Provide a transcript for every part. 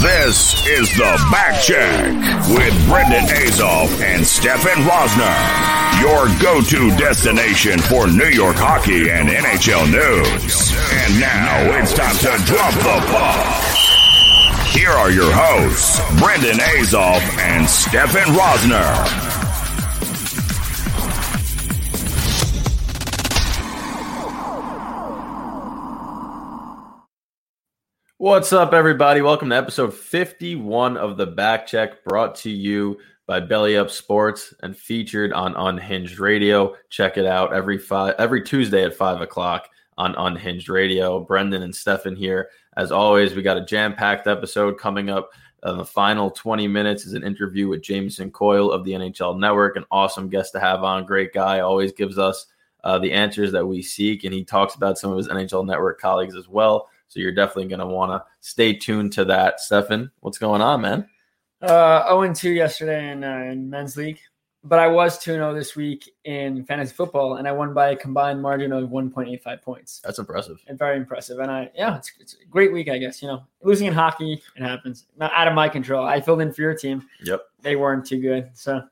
this is the Back Check with Brendan Azoff and Stefan Rosner, your go-to destination for New York hockey and NHL news. And now it's time to drop the puck. Here are your hosts, Brendan Azoff and Stefan Rosner. What's up, everybody? Welcome to episode 51 of the Back Check, brought to you by Belly Up Sports and featured on Unhinged Radio. Check it out every five every Tuesday at five o'clock on Unhinged Radio. Brendan and Stefan here. As always, we got a jam-packed episode coming up. Uh, the final 20 minutes is an interview with Jamison Coyle of the NHL Network, an awesome guest to have on. Great guy, always gives us uh, the answers that we seek, and he talks about some of his NHL Network colleagues as well. So you're definitely going to want to stay tuned to that. Stefan, what's going on, man? Uh, 0 2 yesterday in, uh, in men's league, but I was 2 0 this week in fantasy football, and I won by a combined margin of 1.85 points. That's impressive. And very impressive. And I, yeah, it's, it's a great week, I guess. You know, losing in hockey, it happens. Not out of my control. I filled in for your team. Yep. They weren't too good. So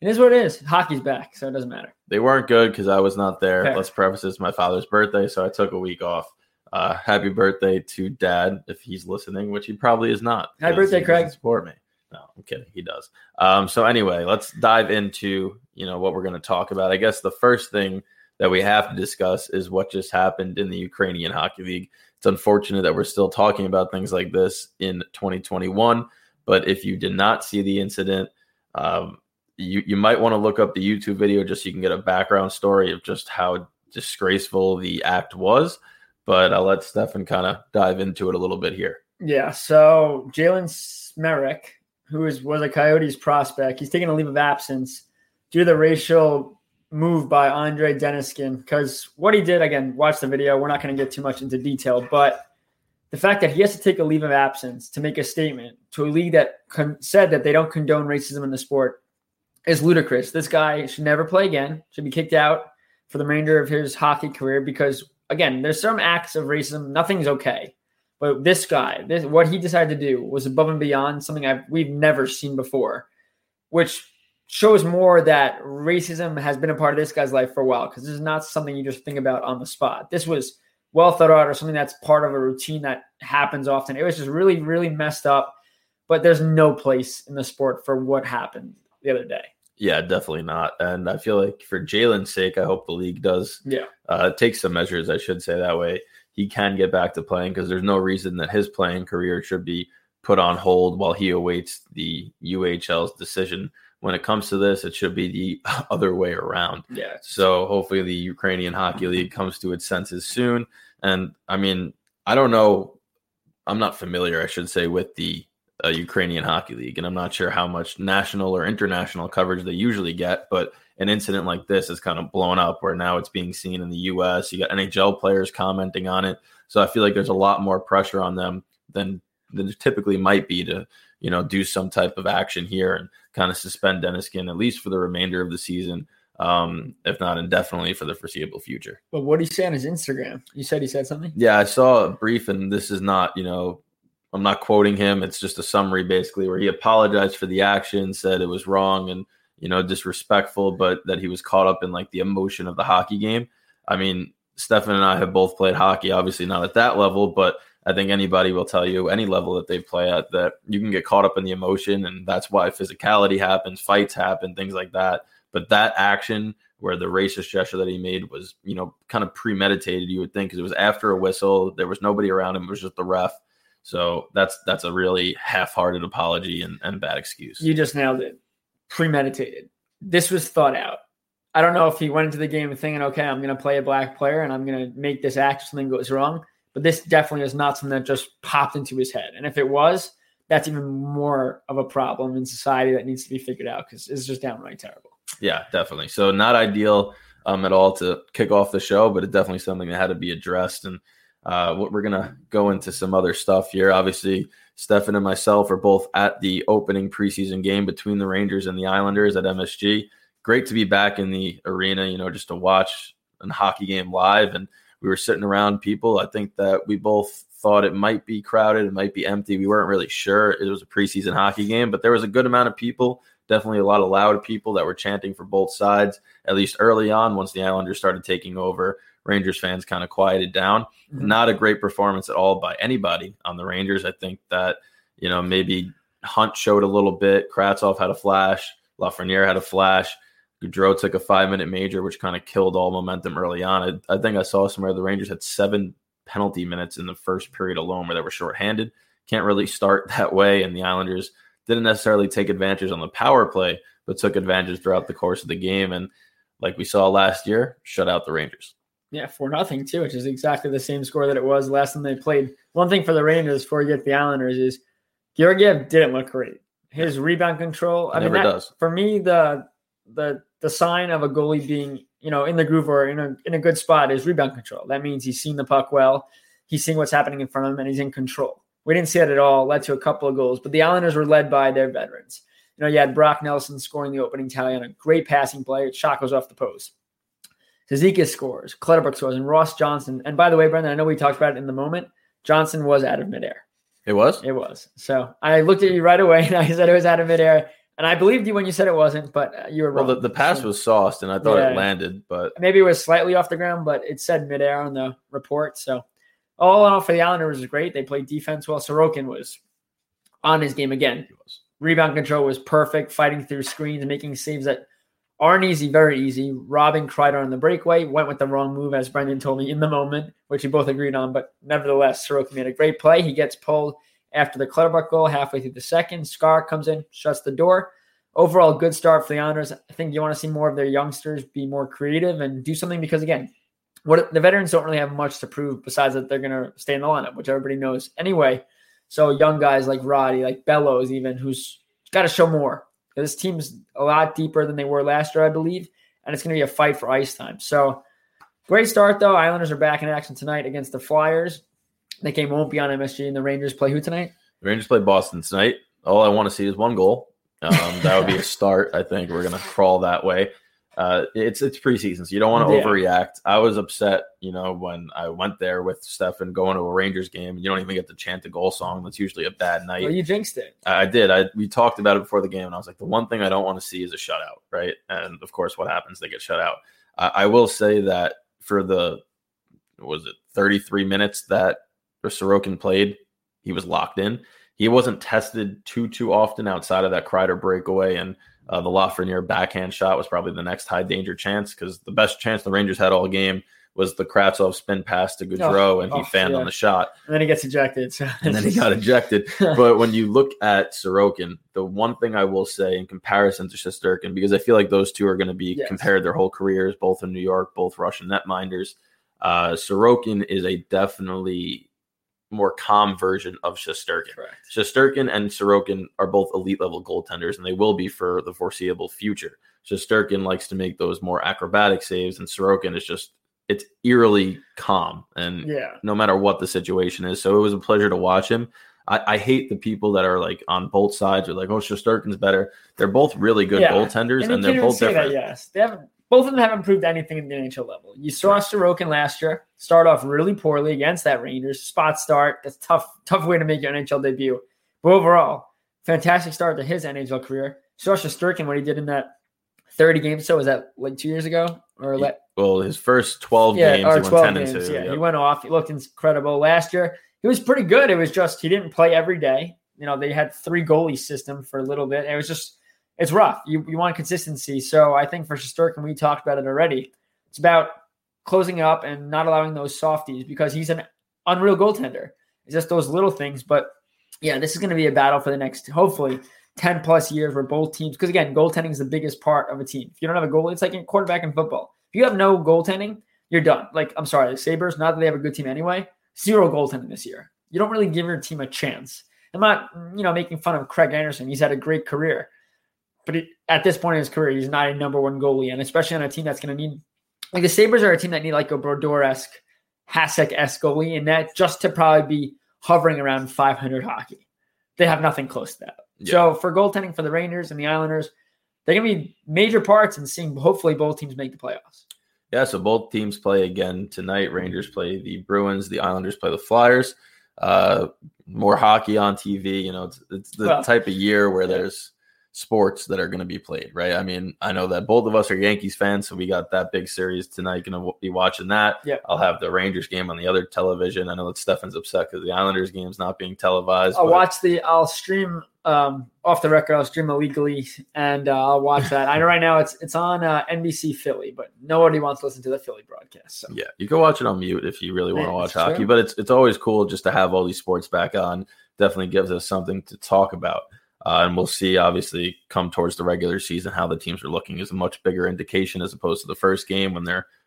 it is what it is. Hockey's back, so it doesn't matter. They weren't good because I was not there. Okay. Let's preface this my father's birthday, so I took a week off. Uh, happy birthday to dad if he's listening, which he probably is not. Happy birthday, Craig. Support me. No, I'm kidding. He does. Um, so anyway, let's dive into you know what we're going to talk about. I guess the first thing that we have to discuss is what just happened in the Ukrainian Hockey League. It's unfortunate that we're still talking about things like this in 2021. But if you did not see the incident, um, you you might want to look up the YouTube video just so you can get a background story of just how disgraceful the act was. But I'll let Stefan kind of dive into it a little bit here. Yeah. So Jalen Smereck, who is was a Coyotes prospect, he's taking a leave of absence due to the racial move by Andre Deniskin. Because what he did, again, watch the video. We're not going to get too much into detail, but the fact that he has to take a leave of absence to make a statement to a league that con- said that they don't condone racism in the sport is ludicrous. This guy should never play again. Should be kicked out for the remainder of his hockey career because again, there's some acts of racism. Nothing's okay. But this guy, this what he decided to do was above and beyond something I've, we've never seen before, which shows more that racism has been a part of this guy's life for a while because this is not something you just think about on the spot. This was well thought out or something that's part of a routine that happens often. It was just really, really messed up. But there's no place in the sport for what happened the other day. Yeah, definitely not. And I feel like for Jalen's sake, I hope the league does Yeah. uh, take some measures. I should say that way. He can get back to playing because there's no reason that his playing career should be put on hold while he awaits the UHL's decision. When it comes to this, it should be the other way around. Yeah. So hopefully the Ukrainian Hockey League comes to its senses soon. And I mean, I don't know. I'm not familiar, I should say, with the uh, Ukrainian Hockey League, and I'm not sure how much national or international coverage they usually get. But an incident like this is kind of blown up, where now it's being seen in the U.S. You got NHL players commenting on it, so I feel like there's a lot more pressure on them than than there typically might be to you know do some type of action here and kind of suspend Deniskin at least for the remainder of the season, um, if not indefinitely for the foreseeable future. But what did he say on his Instagram? You said he said something? Yeah, I saw a brief, and this is not, you know, I'm not quoting him. It's just a summary basically where he apologized for the action, said it was wrong and, you know, disrespectful, but that he was caught up in like the emotion of the hockey game. I mean, Stefan and I have both played hockey, obviously not at that level, but I think anybody will tell you any level that they play at that you can get caught up in the emotion, and that's why physicality happens, fights happen, things like that. But that action where the racist gesture that he made was, you know, kind of premeditated. You would think because it was after a whistle, there was nobody around him, it was just the ref. So that's that's a really half-hearted apology and, and bad excuse. You just nailed it. Premeditated. This was thought out. I don't know if he went into the game thinking, okay, I'm going to play a black player and I'm going to make this act something goes wrong. But this definitely is not something that just popped into his head. And if it was, that's even more of a problem in society that needs to be figured out because it's just downright terrible. Yeah, definitely. So not ideal um, at all to kick off the show, but it's definitely something that had to be addressed. And uh, we're gonna go into some other stuff here. Obviously, Stefan and myself are both at the opening preseason game between the Rangers and the Islanders at MSG. Great to be back in the arena, you know, just to watch a hockey game live. And we were sitting around people. I think that we both thought it might be crowded, it might be empty. We weren't really sure. It was a preseason hockey game, but there was a good amount of people. Definitely a lot of loud people that were chanting for both sides, at least early on, once the Islanders started taking over. Rangers fans kind of quieted down. Mm-hmm. Not a great performance at all by anybody on the Rangers. I think that, you know, maybe Hunt showed a little bit. Kravtsov had a flash. Lafreniere had a flash. Goodrow took a five minute major, which kind of killed all momentum early on. I, I, think I saw somewhere the Rangers had seven penalty minutes in the first period alone where they were shorthanded. Can't really start that way. And the Islanders didn't necessarily take advantage on the power play, but took advantage throughout the course of the game. And like we saw last year, shut out the Rangers. Yeah, for nothing too, which is exactly the same score that it was last time they played. One thing for the Rangers before you get to the Islanders is Georgiev didn't look great. His rebound control, I mean, that, does. for me, the the the sign of a goalie being you know in the groove or in a in a good spot is rebound control. That means he's seen the puck well, he's seeing what's happening in front of him, and he's in control. We didn't see that at all. Led to a couple of goals, but the Islanders were led by their veterans. You know, you had Brock Nelson scoring the opening tally on a great passing play. Shot goes off the post. Cizikas scores, Clutterbuck scores, and Ross Johnston. And by the way, Brendan, I know we talked about it in the moment. Johnston was out of midair. It was? It was. So I looked at you right away and I said it was out of midair. And I believed you when you said it wasn't, but uh, you were wrong. Well, the, the pass was sauced and I thought yeah. it landed, but maybe it was slightly off the ground, but it said midair on the report. So all in all, for the Islanders was great. They played defense well. Sorokin was on his game again. Rebound control was perfect, fighting through screens, making saves that aren't easy, very easy. Robbing Kreider on the breakaway went with the wrong move, as Brendan told me in the moment, which we both agreed on. But nevertheless, Sorokin made a great play. He gets pulled after the Clutterbuck goal halfway through the second. Scar comes in, shuts the door. Overall, good start for the Islanders. I think you want to see more of their youngsters be more creative and do something because, again, what the veterans don't really have much to prove besides that they're going to stay in the lineup, which everybody knows anyway. So young guys like Roddy, like Bellows, even who's got to show more. This team's a lot deeper than they were last year, I believe, and it's going to be a fight for ice time. So great start though. Islanders are back in action tonight against the Flyers. The game won't be on MSG, and the Rangers play who tonight? The Rangers play Boston tonight. All I want to see is one goal. Um, that would be a start. I think we're going to crawl that way uh, it's it's preseason, so you don't want to yeah. overreact. I was upset, you know, when I went there with Stefan going to a Rangers game. and You don't even get to chant the goal song. That's usually a bad night. Well, you jinxed it. I, did. I we talked about it before the game, and I was like, the one thing I don't want to see is a shutout, right? And of course, what happens? They get shut out. I, I will say that for the was it 33 minutes that Sorokin played, he was locked in. He wasn't tested too too often outside of that Kreider breakaway and uh, the Lafreniere backhand shot was probably the next high danger chance because the best chance the Rangers had all game was the Kravtsov spin pass to Goodrow, oh, and he oh, fanned yeah. on the shot. And then he gets ejected. So. And then he got ejected. but when you look at Sorokin, the one thing I will say in comparison to Shesterkin, because I feel like those two are going to be yes. compared their whole careers, both in New York, both Russian netminders. Uh, Sorokin is a definitely more calm version of Shesterkin. Correct. Shesterkin and Sorokin are both elite level goaltenders, and they will be for the foreseeable future. Shesterkin likes to make those more acrobatic saves, and Sorokin is just it's eerily calm, and yeah, no matter what the situation is. So it was a pleasure to watch him. I, I hate the people that are like on both sides are like, oh, Shesterkin's better. They're both really good yeah. goaltenders, and, and they're both different. That, yes, they haven't both of them haven't proved anything in the NHL level. You saw Sorokin last year start off really poorly against that Rangers spot start. That's tough, tough way to make your NHL debut. But overall, fantastic start to his NHL career. Saw Shesterkin what he did in that 30 games. So was that like two years ago or let? Well, his first 12 yeah, games, or 12 games. Two, yeah, yep. he went off. He looked incredible last year. He was pretty good. It was just he didn't play every day. You know, they had three goalie system for a little bit. It was just it's rough. You, you want consistency. So I think for Shesterkin, we talked about it already. It's about closing up and not allowing those softies because he's an unreal goaltender. It's just those little things. But yeah, this is going to be a battle for the next, hopefully, 10 plus years where both teams, because again, goaltending is the biggest part of a team. If you don't have a goal, it's like a quarterback in football. If you have no goaltending, you're done. Like, I'm sorry, the Sabres, not that they have a good team anyway, zero goaltending this year. You don't really give your team a chance. I'm not, you know, making fun of Craig Anderson. He's had a great career. But it, at this point in his career, he's not a number one goalie. And especially on a team that's going to need, like the Sabres are a team that need like a Brodeur esque, Hasek esque goalie, and that just to probably be hovering around 500 hockey. They have nothing close to that. Yeah. So for goaltending for the Rangers and the Islanders, they're going to be major parts in seeing hopefully both teams make the playoffs. Yeah, so both teams play again tonight. Rangers play the Bruins, the Islanders play the Flyers. Uh, more hockey on TV. You know, it's, it's the well, type of year where yeah. there's sports that are going to be played, right? I mean, I know that both of us are Yankees fans, so we got that big series tonight. Going to be watching that. Yeah, I'll have the Rangers game on the other television. I know that Stefan's upset because the Islanders game is not being televised. I'll watch the. I'll stream um, off the record. I'll stream illegally, and uh, I'll watch that. I know right now it's it's on uh, NBC Philly, but nobody wants to listen to the Philly broadcast. So. Yeah, you can watch it on mute if you really want to watch hockey. True. But it's it's always cool just to have all these sports back on. Definitely gives us something to talk about. Uh, and we'll see, obviously, come towards the regular season, how the teams are looking is a much bigger indication as opposed to the first game when they're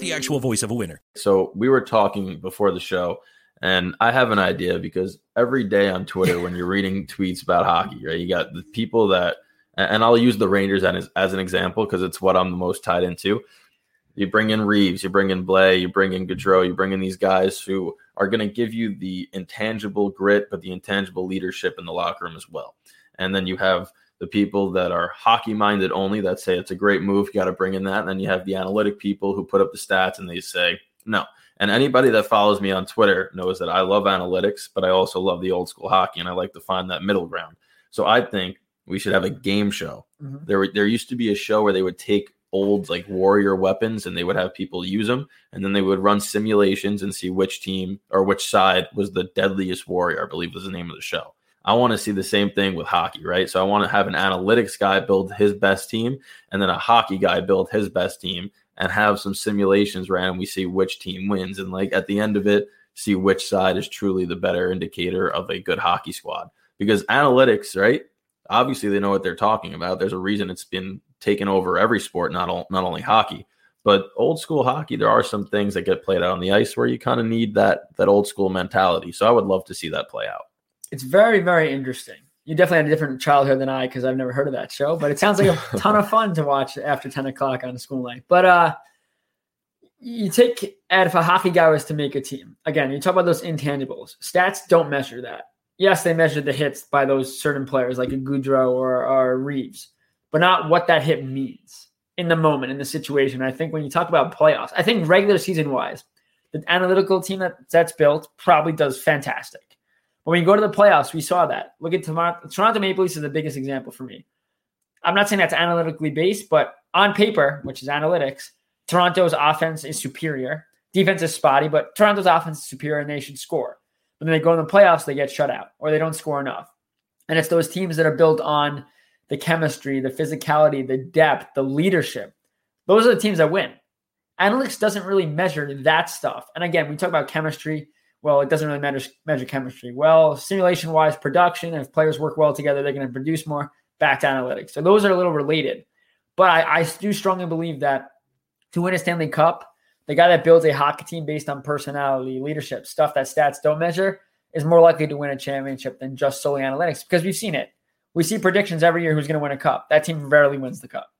the actual voice of a winner. So we were talking before the show, and I have an idea because every day on Twitter, when you're reading tweets about hockey, right, you got the people that, and I'll use the Rangers as, as an example because it's what I'm the most tied into. You bring in Reaves, you bring in Blais, you bring in Goodrow, you bring in these guys who are going to give you the intangible grit, but the intangible leadership in the locker room as well. And then you have the people that are hockey minded only that say it's a great move, you got to bring in that. And then you have the analytic people who put up the stats and they say, no. And anybody that follows me on Twitter knows that I love analytics, but I also love the old school hockey and I like to find that middle ground. So I think we should have a game show. Mm-hmm. There, there used to be a show where they would take old like warrior weapons and they would have people use them and then they would run simulations and see which team or which side was the deadliest warrior, I believe was the name of the show. I want to see the same thing with hockey, right? So I want to have an analytics guy build his best team and then a hockey guy build his best team and have some simulations ran and we see which team wins. And like at the end of it, see which side is truly the better indicator of a good hockey squad. Because analytics, right? Obviously, they know what they're talking about. There's a reason it's been taken over every sport, not, all, not only hockey. But old school hockey, there are some things that get played out on the ice where you kind of need that that old school mentality. So I would love to see that play out it's very, very interesting. You definitely had a different childhood than I because I've never heard of that show, but it sounds like a ton of fun to watch after 10 o'clock on a school night. But uh you take and if a hockey guy was to make a team, again, you talk about those intangibles. Stats don't measure that. Yes, they measure the hits by those certain players like a Goodrow or, or Reaves, but not what that hit means in the moment, in the situation. I think when you talk about playoffs, I think regular season wise, the analytical team that that's built probably does fantastic. But when you go to the playoffs, we saw that. Look at Toronto, Toronto Maple Leafs is the biggest example for me. I'm not saying that's analytically based, but on paper, which is analytics, Toronto's offense is superior. Defense is spotty, but Toronto's offense is superior and they should score. But then they go in the playoffs, they get shut out or they don't score enough. And it's those teams that are built on the chemistry, the physicality, the depth, the leadership. Those are the teams that win. Analytics doesn't really measure that stuff. And again, we talk about chemistry well, it doesn't really measure, measure chemistry. Well, simulation wise, production, if players work well together, they're going to produce more back to analytics. So those are a little related. But I, I do strongly believe that to win a Stanley Cup, the guy that builds a hockey team based on personality, leadership, stuff that stats don't measure, is more likely to win a championship than just solely analytics because we've seen it. We see predictions every year who's going to win a cup. That team rarely wins the cup.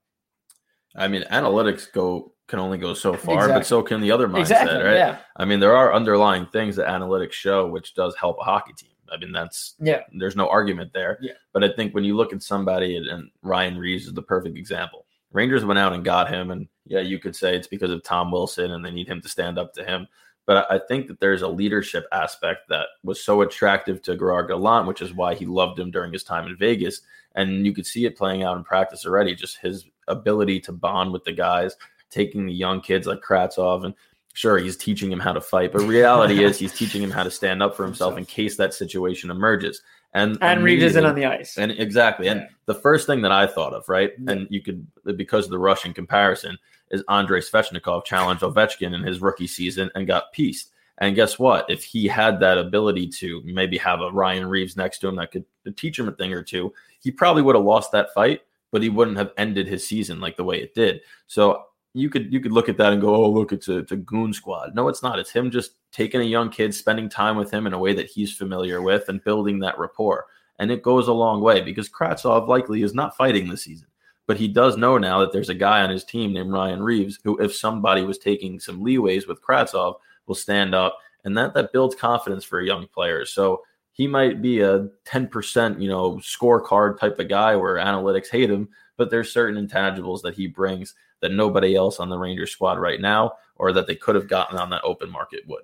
I mean, analytics go can only go so far, exactly. but so can the other mindset, exactly, right? Yeah. I mean, there are underlying things that analytics show which does help a hockey team. I mean, that's Yeah. there's no argument there. Yeah. But I think when you look at somebody, and, Ryan Reaves is the perfect example. Rangers went out and got him, and yeah, you could say it's because of Tom Wilson, and they need him to stand up to him. But I I think that there's a leadership aspect that was so attractive to Gerard Gallant, which is why he loved him during his time in Vegas. And you could see it playing out in practice already, just his ability to bond with the guys, taking the young kids like Kravtsov. And sure, he's teaching him how to fight, but reality is he's teaching him how to stand up for himself in case that situation emerges. And And Reaves isn't on the ice. and exactly. And Yeah. the first thing that I thought of, right? Yeah. And you could, because of the Russian comparison, is Andrei Svechnikov challenged Ovechkin in his rookie season and got pieced. And guess what? If he had that ability to maybe have a Ryan Reaves next to him that could teach him a thing or two, he probably would have lost that fight, but he wouldn't have ended his season like the way it did. So you could you could look at that and go, oh look, it's a, it's a goon squad. No, it's not. It's him just taking a young kid, spending time with him in a way that he's familiar with, and building that rapport. And it goes a long way because Kravtsov likely is not fighting this season, but he does know now that there's a guy on his team named Ryan Reaves who, if somebody was taking some leeways with Kravtsov, will stand up, and that that builds confidence for a young player. So he might be a 10%, you know, scorecard type of guy where analytics hate him, but there's certain intangibles that he brings that nobody else on the Rangers squad right now or that they could have gotten on that open market would.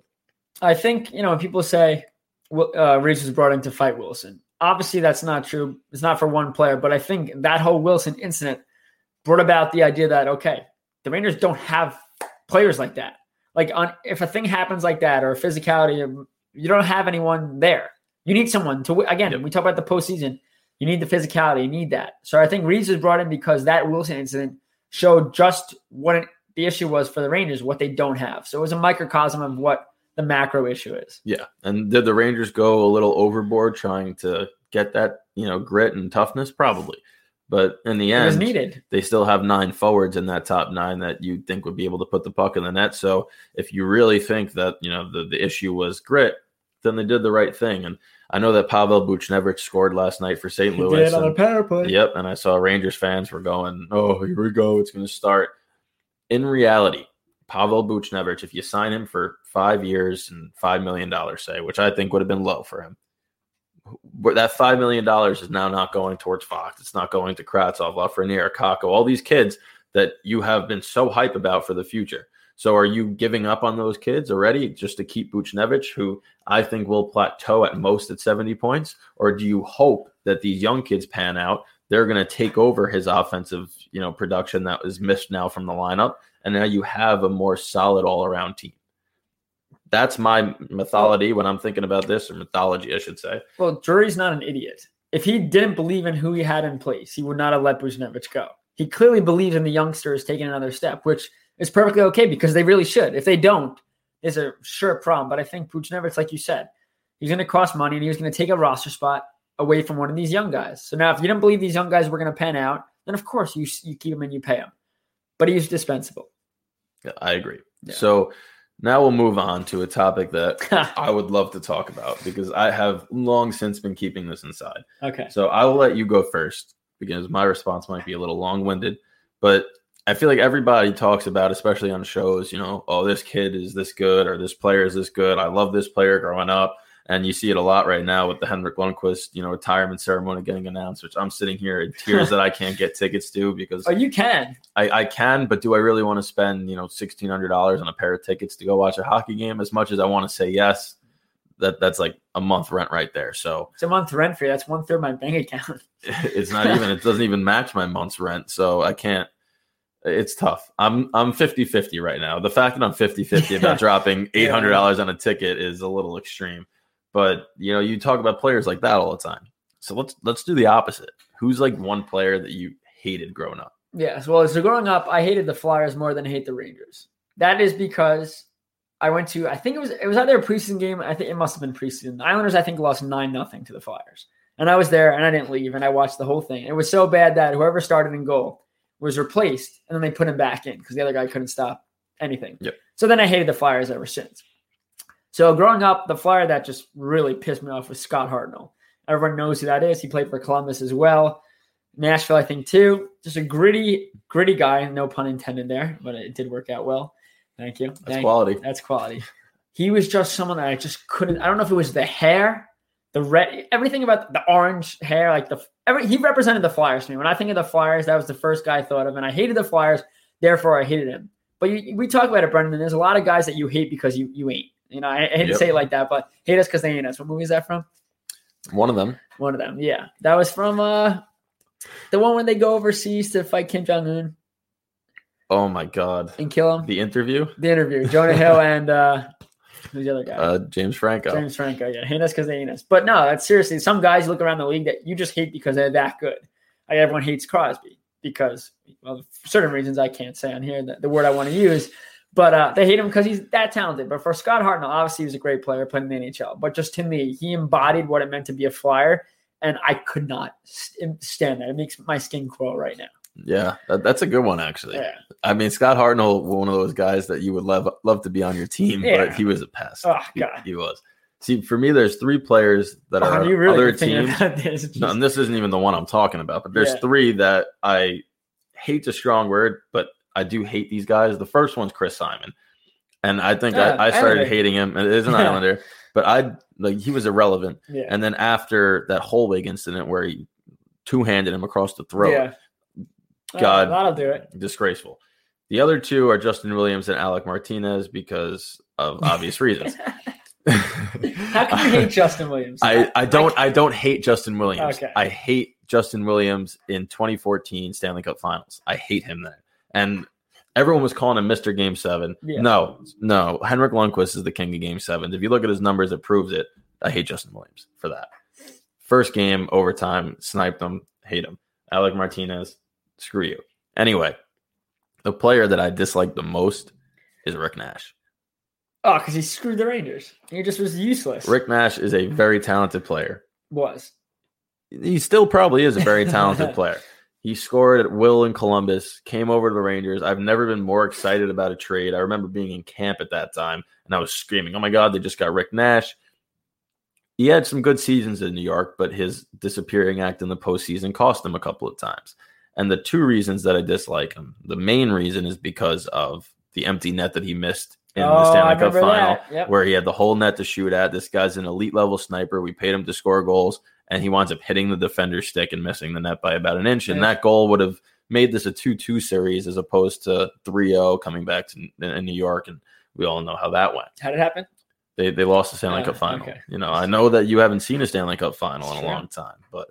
I think you know when people say uh, Reaves was brought in to fight Wilson. Obviously, that's not true. It's not for one player, but I think that whole Wilson incident brought about the idea that okay, the Rangers don't have players like that. Like on if a thing happens like that or physicality, um, you don't have anyone there. You need someone to again. Yep. We talk about the postseason. You need the physicality. You need that. So I think Reaves was brought in because that Wilson incident showed just what it, the issue was for the Rangers, what they don't have. So it was a microcosm of what the macro issue is. Yeah. And did the Rangers go a little overboard trying to get that, you know, grit and toughness? Probably. But in the end, needed. they still have nine forwards in that top nine that you'd think would be able to put the puck in the net. So if you really think that, you know, the, the issue was grit, then they did the right thing. And I know that Pavel Buchnevich scored last night for St. Louis. and- power play. Yep. And I saw Rangers fans were going, oh, here we go. It's going to start. In reality, Pavel Buchnevich, if you sign him for five years and $5 million, say, which I think would have been low for him, that $5 million is now not going towards Fox. It's not going to Kravtsov, Lafreniere, Kakko, all these kids that you have been so hype about for the future. So are you giving up on those kids already just to keep Buchnevich, who I think will plateau at most at 70 points? Or do you hope that these young kids pan out? They're going to take over his offensive, you know, production that was missed now from the lineup, and now you have a more solid all-around team. That's my mythology when I'm thinking about this, or mythology, I should say. Well, Drury's not an idiot. If he didn't believe in who he had in place, he would not have let Buchnevich go. He clearly believes in the youngsters taking another step, which is perfectly okay because they really should. If they don't, it's a sure problem. But I think Buchnevich, like you said, he's going to cost money and he's going to take a roster spot away from one of these young guys. So now, if you didn't believe these young guys were going to pan out, then of course you you keep him and you pay him. But he's dispensable. Yeah, I agree. Yeah. So now we'll move on to a topic that I would love to talk about because I have long since been keeping this inside. okay. So I will let you go first because my response might be a little long winded, but I feel like everybody talks about, especially on shows, you know, oh, this kid is this good or this player is this good. I love this player growing up. And you see it a lot right now with the Henrik Lundqvist, you know, retirement ceremony getting announced, which I'm sitting here in tears that I can't get tickets to because Oh, you can. I, I can, but do I really want to spend, you know, sixteen hundred dollars on a pair of tickets to go watch a hockey game? As much as I want to say yes, that that's like a month rent right there. So It's a month rent free. That's one third of my bank account. it's not even it doesn't even match my month's rent. So I can't it's tough. I'm I'm 50-50 right now. The fact that I'm 50-50 about dropping eight hundred dollars on a ticket is a little extreme. But you know, you talk about players like that all the time. So let's let's do the opposite. Who's like one player that you hated growing up? Yes. Well, so growing up, I hated the Flyers more than I hate the Rangers. That is because I went to I think it was it was either a preseason game. I think it must have been preseason. The Islanders I think lost nine nothing to the Flyers, and I was there and I didn't leave and I watched the whole thing. It was so bad that whoever started in goal was replaced and then they put him back in because the other guy couldn't stop anything. Yep. So then I hated the Flyers ever since. So growing up, the Flyer that just really pissed me off was Scott Hartnell. Everyone knows who that is. He played for Columbus as well. Nashville, I think, too. Just a gritty, gritty guy. No pun intended there, but it did work out well. Thank you. That's Thank- quality. That's quality. He was just someone that I just couldn't. I don't know if it was the hair, the red, everything about the orange hair, like the every he represented the Flyers to me. When I think of the Flyers, that was the first guy I thought of, and I hated the Flyers, therefore I hated him. But you, we talk about it, Brendan. There's a lot of guys that you hate because you you ain't. You know, I, I hate to say it like that, but hate us because they ain't us. What movie is that from? One of them. One of them. Yeah, that was from uh the one when they go overseas to fight Kim Jong Un Oh my god. and kill him. The interview. The interview, Jonah Hill and uh who's the other guy? Uh, James Franco. James Franco, yeah, hate us because they ain't us. But no, that's seriously some guys you look around the league that you just hate because they're that good. Like everyone hates Crosby because, well, for certain reasons I can't say on here the, the word I want to use, but uh, they hate him because he's that talented. But for Scott Hartnell, obviously he was a great player playing in the NHL. But just to me, he embodied what it meant to be a Flyer, and I could not st- stand that. It makes my skin crawl right now. Yeah, that, that's a good one actually. Yeah. I mean, Scott Hartnell, one of those guys that you would love love to be on your team, Yeah. but he was a pest. Oh, He- God. he, was. See, for me, there's three players that Oh, are you really other teams. this. No, and this isn't even the one I'm talking about, but there's Yeah. three that I hate's a strong word, but I do hate these guys. The first one's Chris Simon. And I think Ah, I, I started Islander. hating him. It is an Islander, but I like he was irrelevant. yeah. And then after that Hollweg incident where he two handed him across the throat, Uh, God. that'll do it. disgraceful. The other two are Justin Williams and Alec Martinez because of obvious reasons. How can you hate Justin Williams? I, I don't I don't hate Justin Williams. Okay. I hate Justin Williams in 2014 Stanley Cup Finals. I hate him then. And everyone was calling him Mr. Game 7. Yeah. No, no. Henrik Lundqvist is the king of Game 7. If you look at his numbers, it proves it. I hate Justin Williams for that. First game, overtime, sniped him, hate him. Alec Martinez, screw you. Anyway, the player that I dislike the most is Rick Nash. Oh, because he screwed the Rangers. He just was useless. Rick Nash is a very talented player. was. he still probably is a very talented player. He scored at will in Columbus, came over to the Rangers. I've never been more excited about a trade. I remember being in camp at that time and I was screaming, Oh my God, they just got Rick Nash. He had some good seasons in New York, but his disappearing act in the postseason cost him a couple of times. And the two reasons that I dislike him, the main reason is because of the empty net that he missed in Oh, the Stanley Cup final. Yep. where he had the whole net to shoot at. This guy's an elite level sniper. We paid him to score goals and he winds up hitting the defender's stick and missing the net by about an inch. And Yeah. that goal would have made this a 2 2 series as opposed to 3 0 coming back to in New York. And we all know how that went. How did it happen? They, they lost the Stanley Ah, Cup final. okay. You know, I know that you haven't seen a Stanley Cup final in a long time, but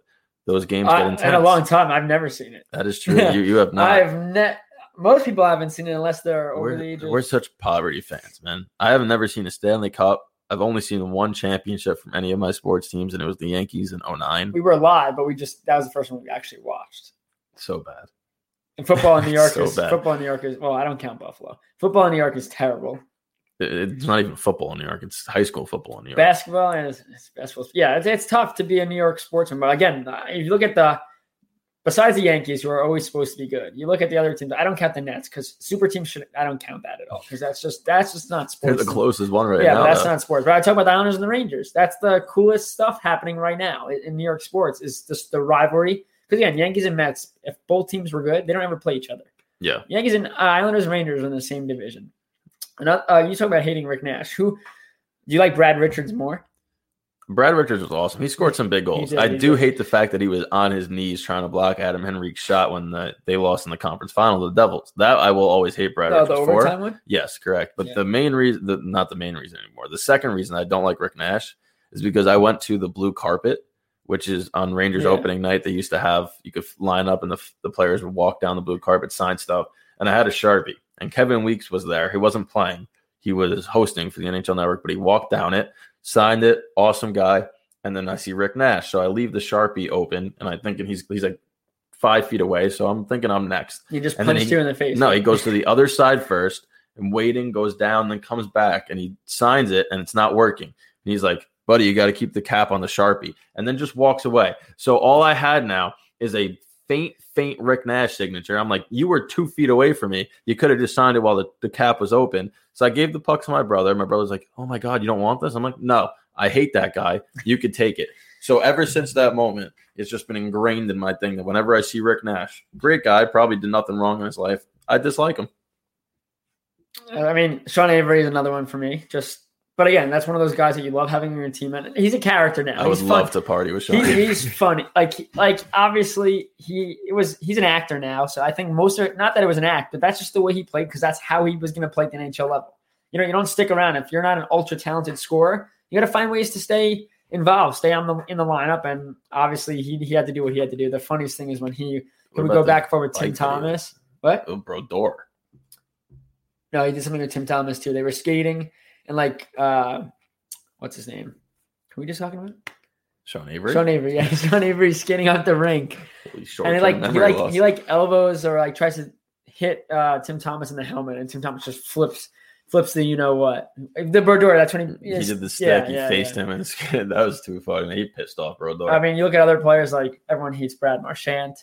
those games get intense. in a long time, I've never seen it. that is true. You, you have not. I've ne- most people haven't seen it unless they're over we're, the age we're such poverty fans, man. I have never seen a Stanley Cup. I've only seen one championship from any of my sports teams, and it was the Yankees in 09. we were live, but we just that was the first one we actually watched. So bad. And football in New York So is bad. football in New York is well, I don't count Buffalo. Football in New York is terrible. It- It's not even football in New York. It's high school football in New York. Basketball is it's basketball. Yeah, it's, it's tough to be a New York sportsman. But again, if you look at the besides the Yankees, who are always supposed to be good, you look at the other teams. I don't count the Nets because super teams should. I don't count that at all because that's just that's just not They're sports. the closest one right yeah, now. but that's though. not sports. But I talk about the Islanders and the Rangers. That's the coolest stuff happening right now in in New York sports. Is just the rivalry. Because again, Yankees and Mets, if both teams were good, they don't ever play each other. yeah. Yankees and uh, Islanders and Rangers are in the same division. And uh, uh, you talk about hating Rick Nash. Who do you like? Brad Richards more? Brad Richards was awesome. He scored some big goals. did, I do did. hate the fact that he was on his knees trying to block Adam Henrique's shot when the, they lost in the conference final to the Devils. That I will always hate Brad Oh, Richards the for. one. Yes, correct. But Yeah. the main reason, the, not the main reason anymore. The second reason I don't like Rick Nash is because I went to the blue carpet, which is on Rangers Yeah. opening night. They used to have you could line up and the the players would walk down the blue carpet, sign stuff, and I had a sharpie. And Kevin Weeks was there. He wasn't playing. He was hosting for the NHL Network, but he walked down it, signed it. Awesome guy. And then I see Rick Nash, so I leave the sharpie open, and I'm thinking he's he's like five feet away. So I'm thinking I'm next. He just And punched he- you in the face. No, he goes to the other side first and waiting, goes down, then comes back and he signs it and it's not working. And he's like, buddy, you got to keep the cap on the Sharpie. And then just walks away. So all I had now is a faint, faint Rick Nash signature. I'm like, you were two feet away from me. You could have just signed it while the, the cap was open. So I gave the puck to my brother. My brother's like, oh my God, you don't want this? I'm like, no, I hate that guy. You could take it. So ever since that moment, it's just been ingrained in my thing that whenever I see Rick Nash, great guy, probably did nothing wrong in his life, I dislike him. I mean, Sean Avery is another one for me. Just but again, that's one of those guys that you love having on your team, and he's a character now. I would he's love fun. to party with Sean. He, he's funny. Like like obviously he it was he's an actor now, so I think most of it, not that it was an act, but that's just the way he played because that's how he was going to play at the NHL level. You know, you don't stick around if you're not an ultra talented scorer. You got to find ways to stay involved, stay on the in the lineup, and obviously he he had to do what he had to do. The funniest thing is when he, he would go back and forth with Tim? Thomas. What? Oh, bro, door. No, he did something with Tim Thomas too. They were skating and like uh what's his name? Who we just talking about? Sean Avery. Sean Avery. Yeah, Sean Avery skating off the rink. And he like he like he like elbows or like tries to hit uh Tim Thomas in the helmet and Tim Thomas just flips flips the you know what. The Brodeur, that's when he he did the stick. yeah, he yeah, faced yeah. him and. That was too funny. He pissed off Brodeur. I mean, you look at other players like everyone hates Brad Marchand.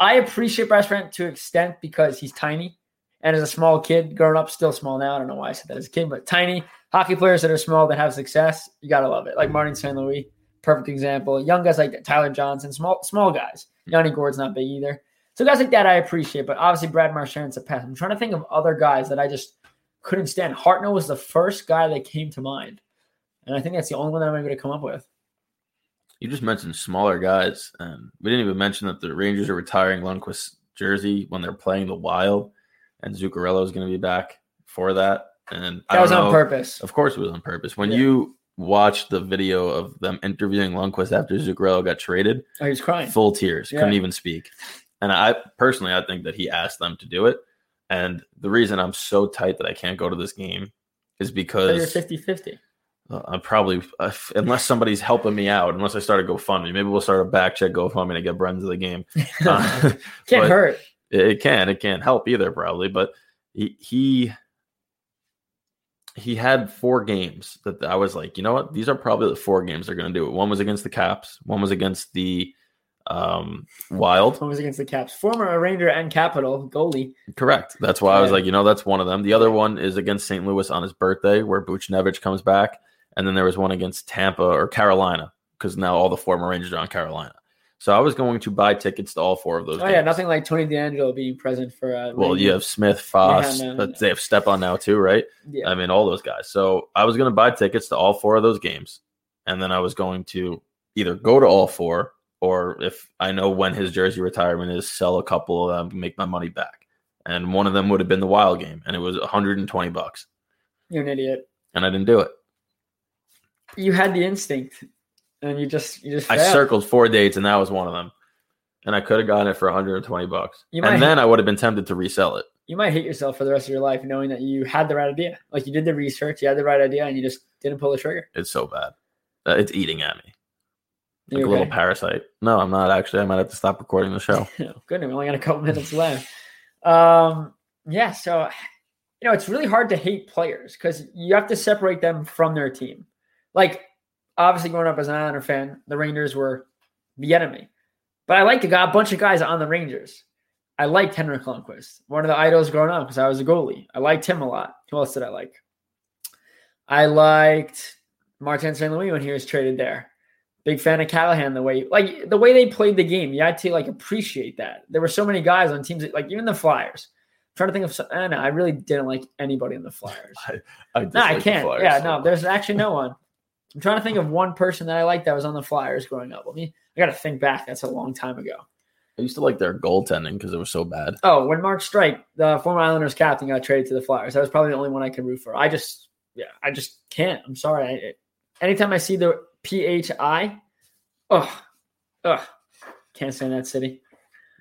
I appreciate Brad Marchand to extent because he's tiny. And as a small kid, growing up, still small now. I don't know why I said that as a kid, but tiny hockey players that are small that have success, you gotta love it. Like Martin St. Louis, perfect example. Young guys like Tyler Johnson, small small guys. Hmm. Yanni Gourde's not big either. So guys like that I appreciate, but obviously Brad Marchand's a pass. I'm trying to think of other guys that I just couldn't stand. Hartnell was the first guy that came to mind. And I think that's the only one that I'm able to come up with. you just mentioned smaller guys, and we didn't even mention that the Rangers are retiring Lundqvist's jersey when they're playing the Wild, and Zuccarello is going to be back for that. And That was don't on know- purpose. Of course, it was on purpose. When Yeah. you watch the video of them interviewing Lundqvist after Zuccarello got traded, Oh, he was crying. full tears, Yeah. couldn't even speak. And I personally, I think that he asked them to do it. And the reason I'm so tight that I can't go to this game is So you're because 50 50. uh, I'm probably, uh, unless somebody's helping me out, unless I start a GoFundMe, maybe we'll start a back check GoFundMe to get Brendan to the game. Uh, Can't but hurt. It, can, it can't help either, probably. But he, he, he had four games that I was like, you know what? These are probably the four games they're going to do it. One was against the Caps, one was against the um, Wild. One was against the Caps. Former Ranger and Capital goalie. Correct. That's why I was like, you know, that's one of them. The other one is against St. Louis on his birthday, where Buchnevich comes back, and then there was one against Tampa or Carolina, because now all the former Rangers are on Carolina. So I was going to buy tickets to all four of those. Oh, yeah. Nothing like Tony DeAngelo being present for. Uh, Well, you have Smith, Foss, Yeah, no, no, but no. they have Stepan now too, right? Yeah. I mean, all those guys. So I was going to buy tickets to all four of those games, and then I was going to either go to all four, or if I know when his jersey retirement is, sell a couple of them, make my money back. And one of them would have been the Wild game, and it was 120 bucks, You're an idiot. and I didn't do it. You had the instinct, and you just you just. I failed. circled four dates, and that was one of them. And I could have gotten it for 120 bucks, You might- and then I would have been tempted to resell it. You might hate yourself for the rest of your life knowing that you had the right idea. Like you did the research, you had the right idea, and you just didn't pull the trigger. It's so bad. Uh, it's eating at me. like You a little okay? parasite. No, I'm not actually. I might have to stop recording the show. Oh, Good. We only got a couple minutes left. Um, yeah. So, you know, it's really hard to hate players because you have to separate them from their team. Like, obviously, growing up as an Islander fan, the Rangers were the enemy. But I liked a, guy, a bunch of guys on the Rangers. I liked Henrik Lundqvist, one of the idols growing up because I was a goalie. I liked him a lot. Who else did I like? I liked Martin St. Louis when he was traded there. Big fan of Callahan the way like the way they played the game. You had to like appreciate that. There were so many guys on teams that, like even the Flyers. I'm trying to think of some, eh, I, know, I really didn't like anybody in the Flyers. I no, I can't. Flyers Yeah, so no, there's actually no one. I'm trying to think of one person that I liked that was on the Flyers growing up. Let me I gotta think back. That's a long time ago. I used to like their goaltending because it was so bad. Oh, when Mark Streit, the former Islanders captain, got traded to the Flyers, that was probably the only one I could root for. I just, yeah, I just can't. I'm sorry. I, anytime I see the PHI, oh, oh, can't stand that city.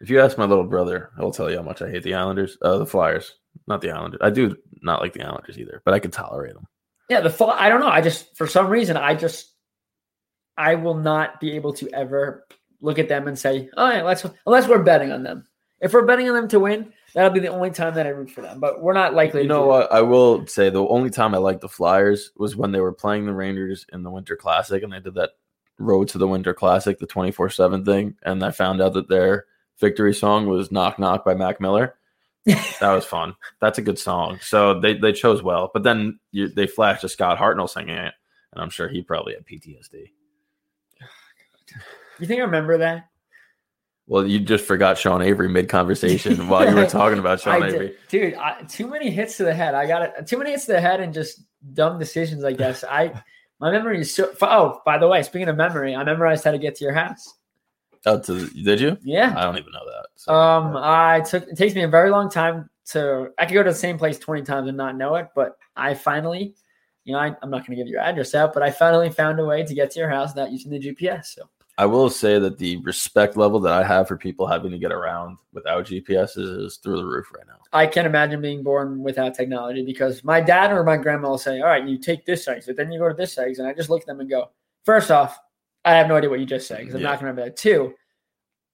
If you ask my little brother, he'll tell you how much I hate the Islanders, uh, the Flyers, not the Islanders. I do not like the Islanders either, but I could tolerate them. Yeah, the. I don't know. I just, for some reason, I just, I will not be able to ever look at them and say, oh, all right, let's unless we're betting on them. If we're betting on them to win, that'll be the only time that I root for them. But we're not likely. You to know what? I will say the only time I liked the Flyers was when they were playing the Rangers in the Winter Classic, and they did that road to the Winter Classic, the twenty four seven thing, and I found out that their victory song was "Knock Knock" by Mac Miller. That was fun. That's a good song. So they they chose well, but then you, they flashed to Scott Hartnell singing it, and I'm sure he probably had PTSD. You think I remember that? Well, you just forgot Sean Avery mid conversation while you were talking about Sean I Avery. did, dude. I, too many hits to the head. I got it. Too many hits to the head and just dumb decisions. I guess I my memory is so. Oh, by the way, speaking of memory, I memorized how to get to your house. Oh, to, did you? Yeah. I don't even know that. So, Um, I took it takes me a very long time to. I could go to the same place twenty times and not know it, but I finally, you know, I, I'm not going to give your address out, but I finally found a way to get to your house without using the GPS. So I will say that the respect level that I have for people having to get around without GPS is, is through the roof right now. I can't imagine being born without technology because my dad or my grandma will say, "All right, you take this exit, then you go to this exit," and I just look at them and go, first off, I have no idea what you just said because I'm Yeah. not going to remember that. Two,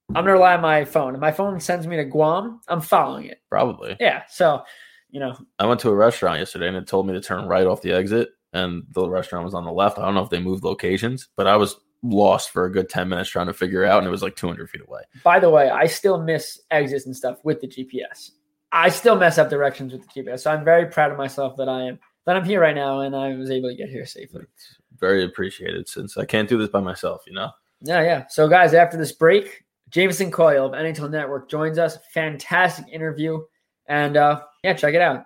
I'm going to rely on my phone. If my phone sends me to Guam, I'm following it. Probably. Yeah, so you know, I went to a restaurant yesterday and it told me to turn right off the exit, and the restaurant was on the left. I don't know if they moved locations, but I was lost for a good 10 minutes trying to figure out, and it was like 200 feet away. by the way, I still miss exits and stuff with the GPS. I still mess up directions with the GPS, so I'm very proud of myself that I am that I'm here right now and I was able to get here safely. Very appreciated since I can't do this by myself, you know? Yeah, yeah. So, guys, after this break, Jamison Coyle of NHL Network joins us. Fantastic interview. And uh, yeah, check it out.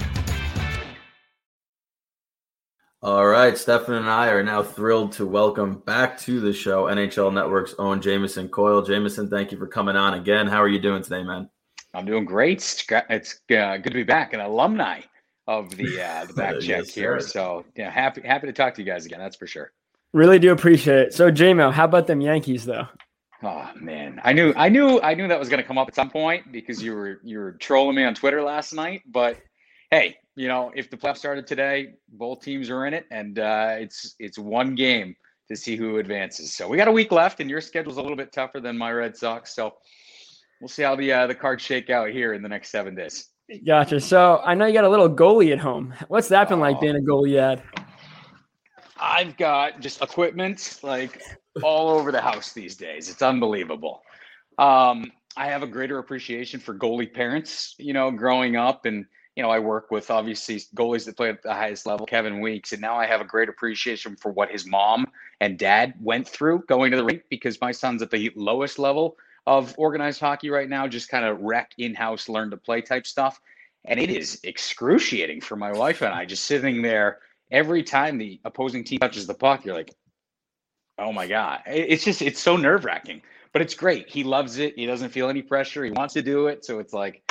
All right, Stefan and I are now thrilled to welcome back to the show NHL Network's own Jamison Coyle. Jamison, thank you for coming on again. How are you doing today, man? I'm doing great. It's it's, uh, good to be back, an alumni of the uh, the back check Yes, here. sir. So yeah, happy happy to talk to you guys again. That's for sure. Really do appreciate it. So, JMO, how about them Yankees, though? Oh man, I knew I knew I knew that was going to come up at some point because you were you were trolling me on Twitter last night. But hey, you know if the playoffs started today, both teams are in it, and uh, it's it's one game to see who advances. So we got a week left, and your schedule's a little bit tougher than my Red Sox. So we'll see how the uh, the cards shake out here in the next seven days. Gotcha. So, I know you got a little goalie at home. What's that been like Oh. being a goalie ad? I've got just equipment like all over the house these days. It's unbelievable. Um, I have a greater appreciation for goalie parents, you know, growing up. And, you know, I work with obviously goalies that play at the highest level, Kevin Weeks. And now I have a great appreciation for what his mom and dad went through going to the rink because my son's at the lowest level of organized hockey right now, just kind of rec in house, learn to play type stuff. And it is excruciating for my wife and I just sitting there every time the opposing team touches the puck, you're like, oh my God. It's just, it's so nerve wracking, but it's great. He loves it. He doesn't feel any pressure. He wants to do it. So it's like,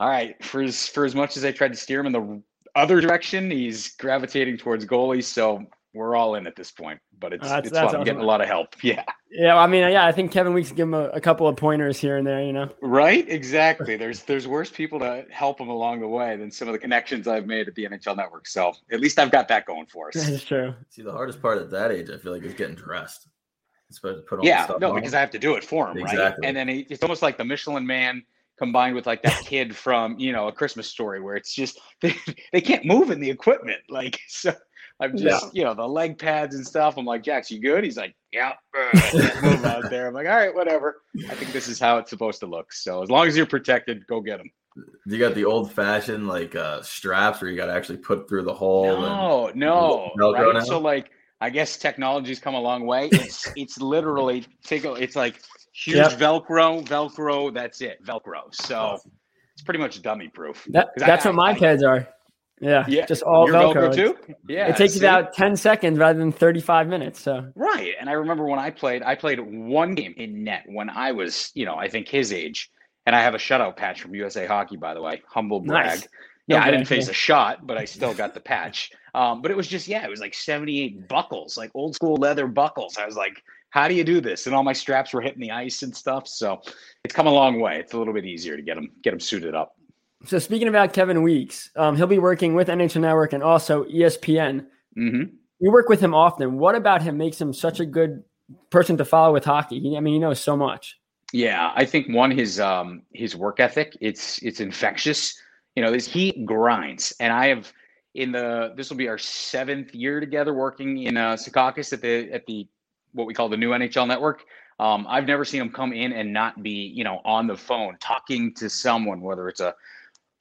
all right, for as, for as much as I tried to steer him in the other direction, he's gravitating towards goalies. So we're all in at this point, but it's, That's- it's that's fun. I'm getting a lot of help. Yeah. Yeah, I mean, yeah, I think Kevin Weeks give him a, a couple of pointers here and there, you know? Right? Exactly. There's there's worse people to help him along the way than some of the connections I've made at the NHL network. So at least I've got that going for us. That's true. See, the hardest part at that age, I feel like, is getting dressed. It's supposed to put on the Yeah, stuff no, on. because I have to do it for him, right? Exactly. And then he, it's almost like the Michelin Man combined with like that kid from you know a Christmas story, where it's just they, they can't move in the equipment. Like so, I'm just you know the leg pads and stuff. I'm like, Jax, you good? He's like, yeah, uh, I can't move out there. I'm like, all right, whatever. I think this is how it's supposed to look. So as long as you're protected, go get them. You got the old fashioned like uh straps where you got to actually put through the hole. and- No, no, right? So like, I guess technology's come a long way. It's it's literally take a, it's like huge Yep. Velcro, Velcro. That's it, Velcro. So it's pretty much dummy proof. That, that's I- what my I- kids are. Yeah, Yeah, just all Velcro. Velcro too. Yeah, it takes see? about ten seconds rather than thirty-five minutes. So Right. And I remember when I played, I played one game in net when I was, you know, I think his age. And I have a shutout patch from USA Hockey, by the way. Humble brag. Nice. Yeah, I didn't face a shot, but I still got the patch. Um, but it was just, yeah, it was like 78 buckles, like old school leather buckles. I was like, how do you do this? And all my straps were hitting the ice and stuff. So it's come a long way. It's a little bit easier to get them get them suited up. So speaking about Kevin Weeks, um, he'll be working with NHL Network and also ESPN. hmm You work with him often. What about him makes him such a good person to follow with hockey? I mean, he knows so much. Yeah, I think one his um his work ethic it's it's infectious. You know, this he grinds, and I have in the this will be our seventh year together working in uh, Secaucus at the at the what we call the new NHL network. Um, I've never seen him come in and not be you know on the phone talking to someone, whether it's a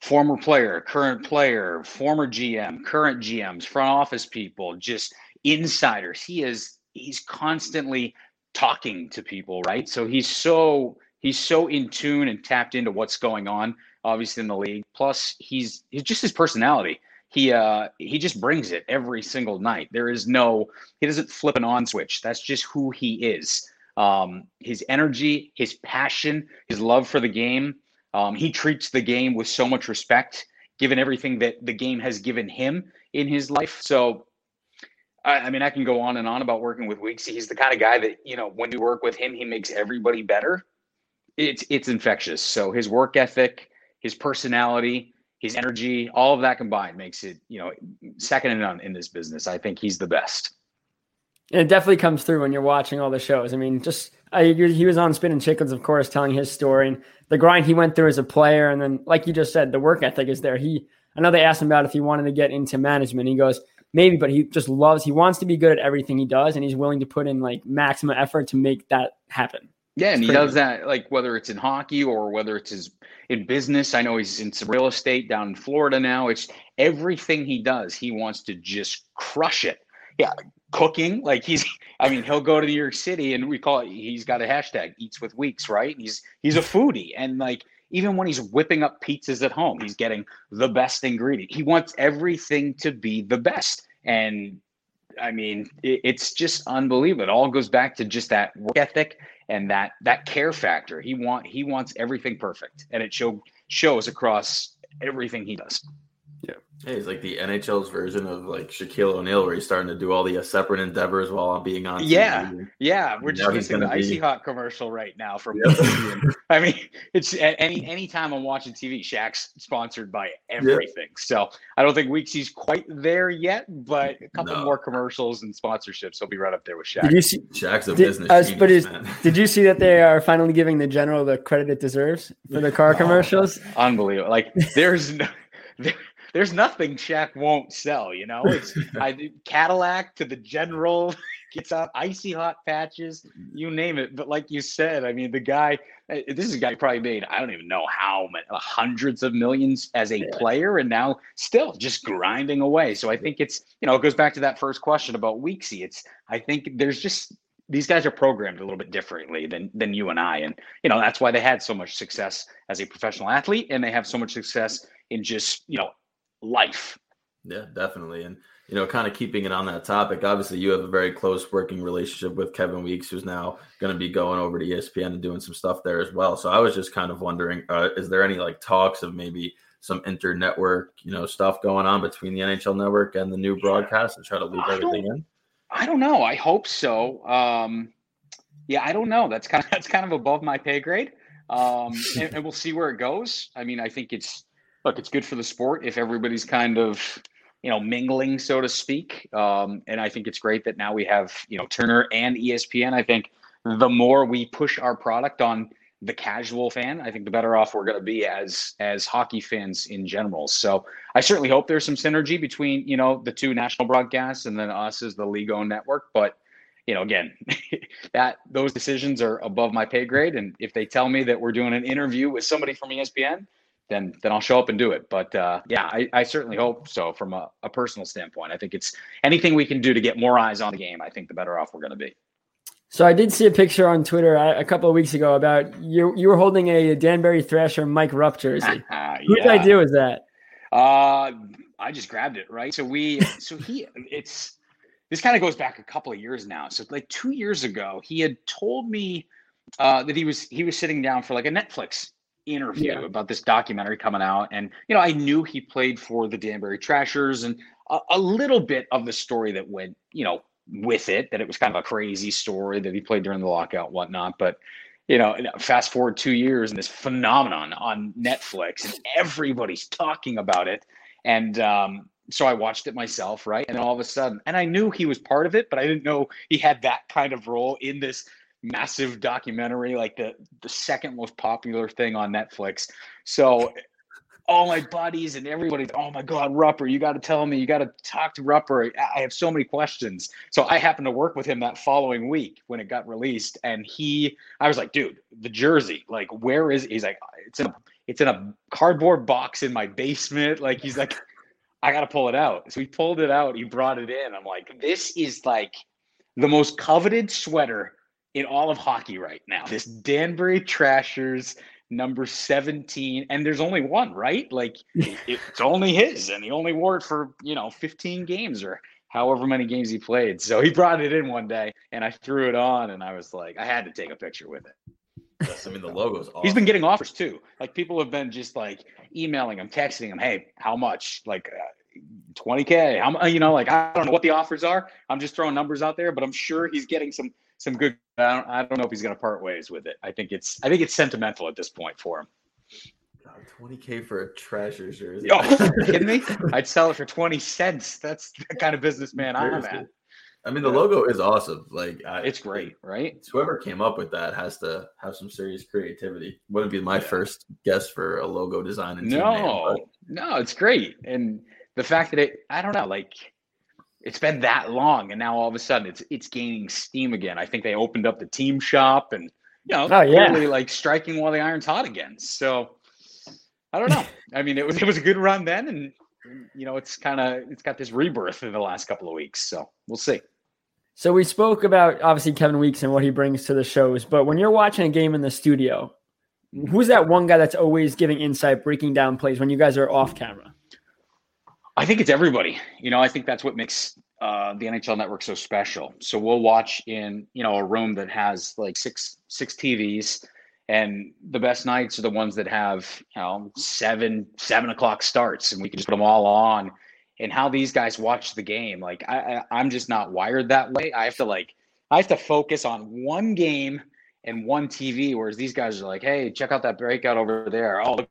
former player, current player, former GM, current GMs, front office people, just insiders. He is he's constantly talking to people, right? So he's so he's so in tune and tapped into what's going on, obviously in the league. Plus, he's he's just his personality. He uh he just brings it every single night. There is no he doesn't flip an on switch. That's just who he is. Um, his energy, his passion, his love for the game. Um, he treats the game with so much respect, given everything that the game has given him in his life. So I, I mean, I can go on and on about working with Weeks. He's the kind of guy that you know when you work with him, he makes everybody better. It's it's infectious. So his work ethic, his personality, his energy, all of that combined makes it you know second to none in this business. I think he's the best. And it definitely comes through when you're watching all the shows. I mean, just I, he was on Spittin' Chiclets, of course, telling his story and the grind he went through as a player. And then, like you just said, the work ethic is there. He, I know they asked him about if he wanted to get into management. He goes, maybe, but he just loves, he wants to be good at everything he does. And he's willing to put in like maximum effort to make that happen. Yeah, and he does that like whether it's in hockey or whether it's his in business. I know he's in some real estate down in Florida now. It's everything he does, he wants to just crush it. Yeah, cooking, like he's I mean, he'll go to New York City and we call it he's got a hashtag eats with weeks, right? He's he's a foodie and like even when he's whipping up pizzas at home, he's getting the best ingredient. He wants everything to be the best. And I mean, it, it's just unbelievable. It all goes back to just that work ethic and that that care factor. He want he wants everything perfect, and it show shows across everything he does. Yeah, he's like the NHL's version of like Shaquille O'Neal, where he's starting to do all the uh, separate endeavors while I'm being on. Yeah, TV. yeah. We're Now just he's missing the gonna be- icy hot commercial right now from. Yep. I mean, it's a- any anytime I'm watching TV, Shaq's sponsored by everything. So I don't think Weeksy's quite there yet, but a couple No. more commercials and sponsorships, he'll be right up there with Did Shaq. you see? Shaq's a Did, business uh, genius, but is, man. did you see that they are finally giving the general the credit it deserves for the car commercials? Unbelievable. Like there's no, there, there's nothing Shaq won't sell, you know? It's I Cadillac to the general gets out icy hot patches, you name it. But like you said, I mean the guy uh, this is a guy probably made I don't even know how many uh, hundreds of millions as a player and now still just grinding away. So I think it's you know, it goes back to that first question about Weeksy. It's I think there's just these guys are programmed a little bit differently than than you and I, and you know that's why they had so much success as a professional athlete, and they have so much success in just you know life. Yeah, definitely. And you know, kind of keeping it on that topic, obviously you have a very close working relationship with Kevin Weeks, who's now going to be going over to ESPN and doing some stuff there as well. So I was just kind of wondering, uh, is there any like talks of maybe some inter-network, you know, stuff going on between the NHL network and the new broadcast to try to loop everything in? I don't know. I hope so. Um, yeah, I don't know. That's kind of that's kind of above my pay grade, um, and, and we'll see where it goes. I mean, I think it's look, it's good for the sport if everybody's kind of you know mingling, so to speak. Um, and I think it's great that now we have you know Turner and ESPN. I think the more we push our product on the casual fan, I think the better off we're going to be as as hockey fans in general. So I certainly hope there's some synergy between you know the two national broadcasts and then us as the league owned network. But you know, again, that those decisions are above my pay grade. And if they tell me that we're doing an interview with somebody from ESPN, then then I'll show up and do it. But uh, yeah, I, I certainly hope so from a, a personal standpoint. I think it's anything we can do to get more eyes on the game. I think the better off we're going to be. So I did see a picture on Twitter a a couple of weeks ago about you. You were holding a Danbury Trasher Mike Rupp jersey. Uh, Whose yeah. idea was that? Uh, I just grabbed it, right? So we, so he, it's, this kind of goes back a couple of years now. So like two years ago, he had told me uh, that he was he was sitting down for like a Netflix interview yeah. about this documentary coming out, and you know I knew he played for the Danbury Trashers, and a, a little bit of the story that went you know with it that it was kind of a crazy story that he played during the lockout, whatnot, but you know, fast forward two years and this phenomenon on Netflix, and everybody's talking about it. And um, so I watched it myself, right? And all of a sudden, and I knew he was part of it, but I didn't know he had that kind of role in this massive documentary, like the the second most popular thing on Netflix. So all my buddies and everybody, oh my God, Rupper, you got to tell me, you got to talk to Rupper. I have so many questions. So I happened to work with him that following week when it got released. And he, I was like, dude, the jersey, like, where is, he's like, it's in a, it's in a cardboard box in my basement. Like, he's like, I got to pull it out. So he pulled it out. He brought it in. I'm like, this is like the most coveted sweater in all of hockey right now. This Danbury Trashers number 17 and there's only one right like it's only his and he only wore it for you know 15 games or however many games he played so he brought it in one day and i threw it on and i was like i had to take a picture with it yes, I mean the logo's awesome. He's been getting offers too. Like people have been just like emailing him, texting him, "Hey, how much? Like uh, 20k. I'm, you know? Like I don't know what the offers are. I'm just throwing numbers out there, but I'm sure he's getting some some good. I don't, I don't know if he's going to part ways with it. I think it's I think it's sentimental at this point for him. God, 20k for a Trasher jersey. Oh, kidding me? I'd sell it for 20 cents. That's the kind of businessman I'm at. I mean, the logo is awesome. Like, I, it's great, right? Whoever came up with that has to have some serious creativity. Wouldn't be my yeah. first guess for a logo design. And no, name, no, it's great, and the fact that it, I don't know, like it's been that long and now all of a sudden it's it's gaining steam again. I think they opened up the team shop and you know, oh, yeah. really like striking while the iron's hot again. So I don't know. I mean, it was it was a good run then, and you know, it's kind of it's got this rebirth in the last couple of weeks. So we'll see. So we spoke about obviously Kevin Weeks and what he brings to the shows, but when you're watching a game in the studio, who's that one guy that's always giving insight, breaking down plays when you guys are off camera? I think it's everybody. You know, I think that's what makes uh, the NHL Network so special. So we'll watch in you know a room that has like six six TVs, and the best nights are the ones that have you know seven seven o'clock starts, and we can just put them all on. And how these guys watch the game, like I, I I'm just not wired that way. I have to like I have to focus on one game and one TV, whereas these guys are like, hey, check out that breakout over there. Oh, look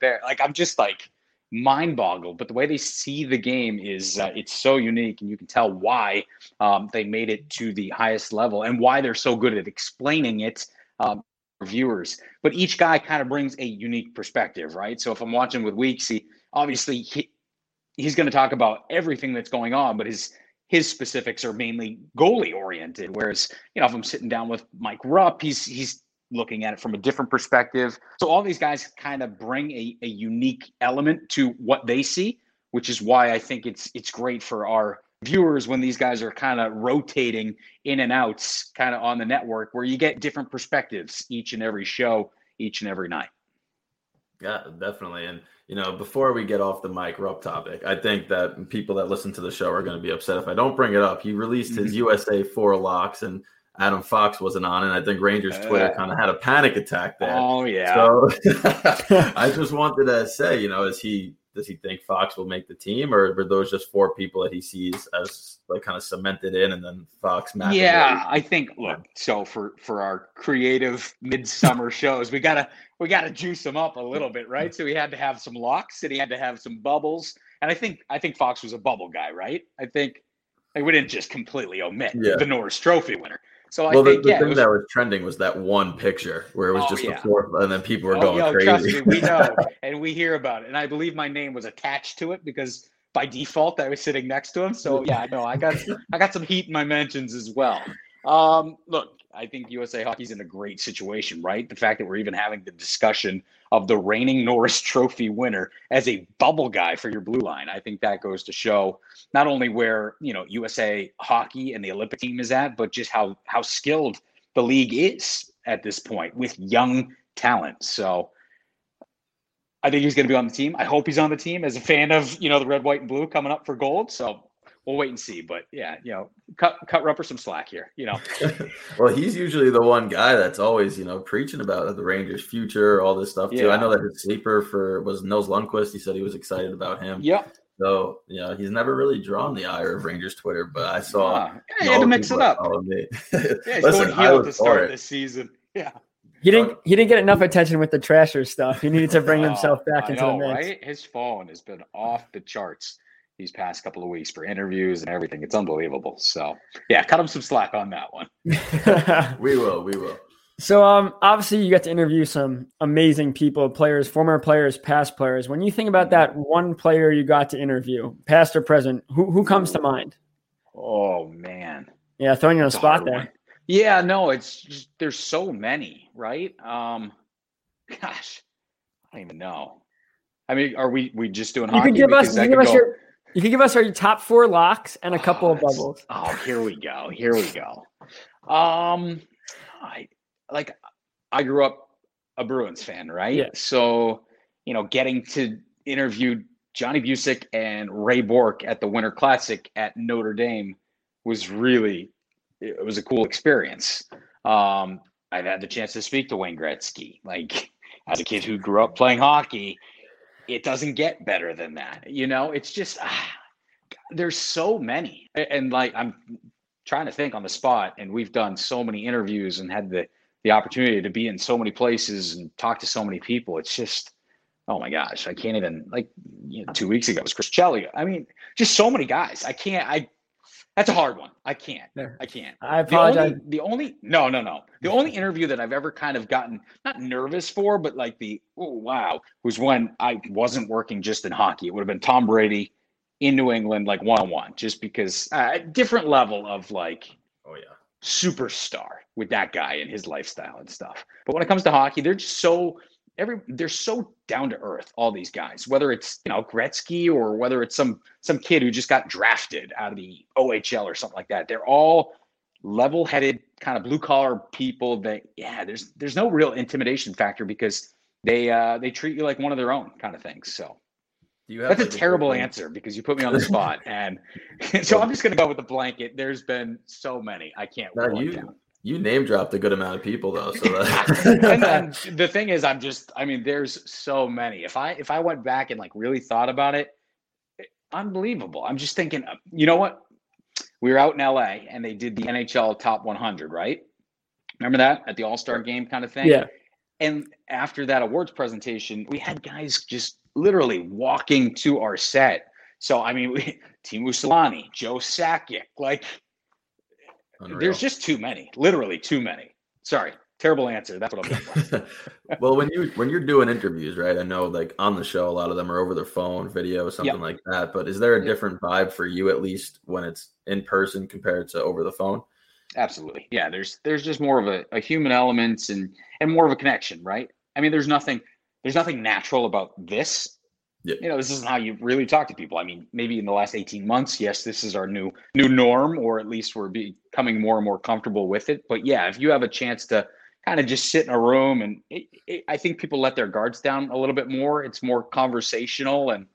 there. Like I'm just like mind boggled. But the way they see the game is uh, it's so unique, and you can tell why um, they made it to the highest level and why they're so good at explaining it. Um, for viewers, but each guy kind of brings a unique perspective, right? So if I'm watching with Weeksy, obviously he, he's going to talk about everything that's going on, but his his specifics are mainly goalie oriented. Whereas, you know, if I'm sitting down with Mike Rupp, he's he's looking at it from a different perspective. So all these guys kind of bring a, a unique element to what they see, which is why I think it's it's great for our viewers when these guys are kind of rotating in and outs kind of on the network where you get different perspectives each and every show, each and every night. Yeah, definitely. And you know, before we get off the Mike Rupp topic, I think that people that listen to the show are going to be upset if I don't bring it up. He released his. USA four locks and Adam Fox wasn't on, and I think Rangers Twitter kind of had a panic attack there. Oh yeah. So I just wanted to say, you know, is he does he think Fox will make the team, or were those just four people that he sees as like kind of cemented in, and then Fox? McAvoy? Yeah, I think. Look, so for for our creative midsummer shows, we gotta we gotta juice them up a little bit, right? So he had to have some locks, and he had to have some bubbles, and I think I think Fox was a bubble guy, right? I think like, we didn't just completely omit yeah. the Norris Trophy winner. So I well, think, the, the yeah, thing was, that was trending was that one picture where it was oh, just yeah. the fourth, and then people were oh, going yo, crazy. Trust me, we know, and we hear about it. And I believe my name was attached to it because by default I was sitting next to him. So yeah, no, I got I got some heat in my mentions as well. Um, look, I think USA Hockey's in a great situation, right? The fact that we're even having the discussion of the reigning Norris Trophy winner as a bubble guy for your blue line, I think that goes to show not only where you know USA Hockey and the Olympic team is at, but just how how skilled the league is at this point with young talent. So I think he's going to be on the team. I hope he's on the team as a fan of you know the red, white, and blue coming up for gold. So we'll wait and see. But yeah, you know, cut cut Rupper some slack here. You know. well, he's usually the one guy that's always you know preaching about the Rangers' future, all this stuff too. Yeah. I know that his sleeper for was Nils Lundkvist. He said he was excited about him. Yep. So you know he's never really drawn the ire of Rangers Twitter, but I saw. Yeah, he had to mix it up. yeah, he's Listen, going heel to start this season. Yeah. He didn't. He didn't get enough attention with the Trasher stuff. He needed to bring himself back into know, the mix. Right? His phone has been off the charts these past couple of weeks for interviews and everything. It's unbelievable. So yeah, cut him some slack on that one. we will. We will. So um, obviously you got to interview some amazing people, players, former players, past players. When you think about that one player you got to interview, past or present, who who comes to mind? Oh man. Yeah, throwing you on the spot there. One. Yeah, no, it's just there's so many, right? Um, gosh, I don't even know. I mean, are we we just doing? You can give us, you give us your, you can give us our top four locks and a oh, couple of bubbles. Oh, here we go. Here we go. Um, I like. I grew up a Bruins fan, right? Yeah. So you know, getting to interview Johnny Bucyk and Ray Bourque at the Winter Classic at Notre Dame was really it was a cool experience. Um, I've had the chance to speak to Wayne Gretzky. Like as a kid who grew up playing hockey, it doesn't get better than that. You know, it's just ah, there's so many, and like I'm trying to think on the spot, and we've done so many interviews and had the the opportunity to be in so many places and talk to so many people. It's just oh my gosh, I can't even like you know, two weeks ago it was Chris Chelios. I mean, just so many guys. I can't. I that's a hard one. I can't. I can't. I apologize. The only, the only, no, no, no. The only interview that I've ever kind of gotten not nervous for, but like the oh wow, was when I wasn't working just in hockey. It would have been Tom Brady in New England, like one on one, just because uh, different level of like, oh yeah, superstar with that guy and his lifestyle and stuff. But when it comes to hockey, they're just so every they're so down to earth all these guys whether it's you know gretzky or whether it's some some kid who just got drafted out of the ohl or something like that. They're all level-headed kind of blue collar people that yeah there's there's no real intimidation factor because they uh they treat you like one of their own kind of things so. That's like a terrible answer because you put me on the spot and so i'm just going to go with the blanket. There's been so many. I can't you, down. You name dropped a good amount of people though. So and, and the thing is, I'm just, I mean, there's so many. If I if I went back and like really thought about it, unbelievable. I'm just thinking, uh, you know what? We were out in LA and they did the NHL Top 100, right? Remember that at the All Star game kind of thing? Yeah. And after that awards presentation, we had guys just literally walking to our set. So I mean, we, Teemu Selanne, Joe Sakic, like Unreal. There's just too many, literally too many. Sorry, terrible answer. That's what I'm. well, when you when you're doing interviews, right? I know like on the show, a lot of them are over their phone, video, something yep. like that. But is there a different vibe for you, at least when it's in person compared to over the phone? Absolutely, yeah. There's there's just more of a, a human element and and more of a connection, right? I mean, there's nothing there's nothing natural about this yeah. You know, this isn't how you really talk to people. I mean, maybe in the last 18 months, yes, this is our new new norm, or at least we're becoming more and more comfortable with it. But yeah, if you have a chance to kind of just sit in a room and it, it, I think people let their guards down a little bit more. It's more conversational and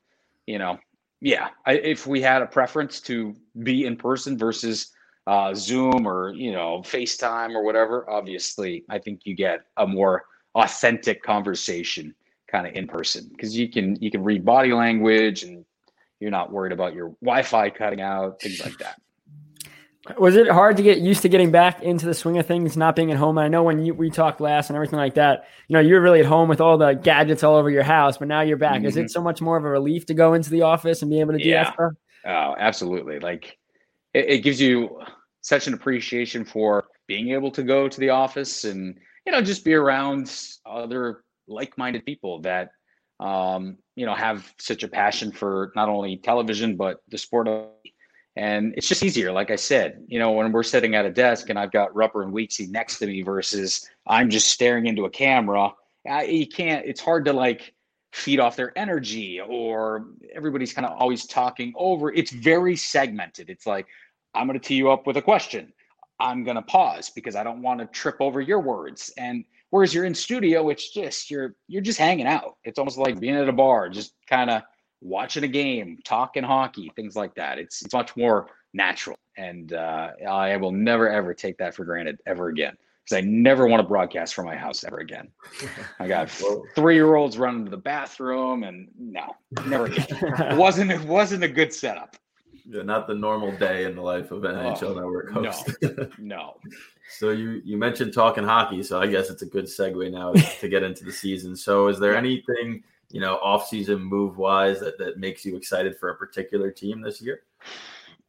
you know, yeah, I, if we had a preference to be in person versus uh, Zoom or you know FaceTime or whatever, obviously, I think you get a more authentic conversation kind of in person because you can you can read body language and you're not worried about your Wi-Fi cutting out, things like that. Was it hard to get used to getting back into the swing of things, not being at home? I know when you, we talked last and everything like that, you know, you're really at home with all the gadgets all over your house, but now you're back. Mm-hmm. Is it mm-hmm. so much more of a relief to go into the office and be able to do yeah. that? Oh, absolutely. Like it, it gives you such an appreciation for being able to go to the office and, you know, just be around other like-minded people that um, you know have such a passion for not only television but the sport of and it's just easier like i said you know when we're sitting at a desk and i've got rupper and weeksy next to me versus i'm just staring into a camera I, you can't it's hard to like feed off their energy or everybody's kind of always talking over. It's very segmented. It's like i'm going to tee you up with a question. I'm going to pause because I don't want to trip over your words. And whereas you're in studio, it's just you're you're just hanging out. It's almost like being at a bar, just kind of watching a game, talking hockey, things like that. It's it's much more natural, and uh, I will never ever take that for granted ever again because I never want to broadcast from my house ever again. I got three year olds running to the bathroom, and no, never again. it wasn't it wasn't a good setup. Yeah, not the normal day in the life of an NHL oh, Network host. No, no. so you you mentioned talking hockey, so I guess it's a good segue now to get into the season. So is there anything you know off season move wise that that makes you excited for a particular team this year?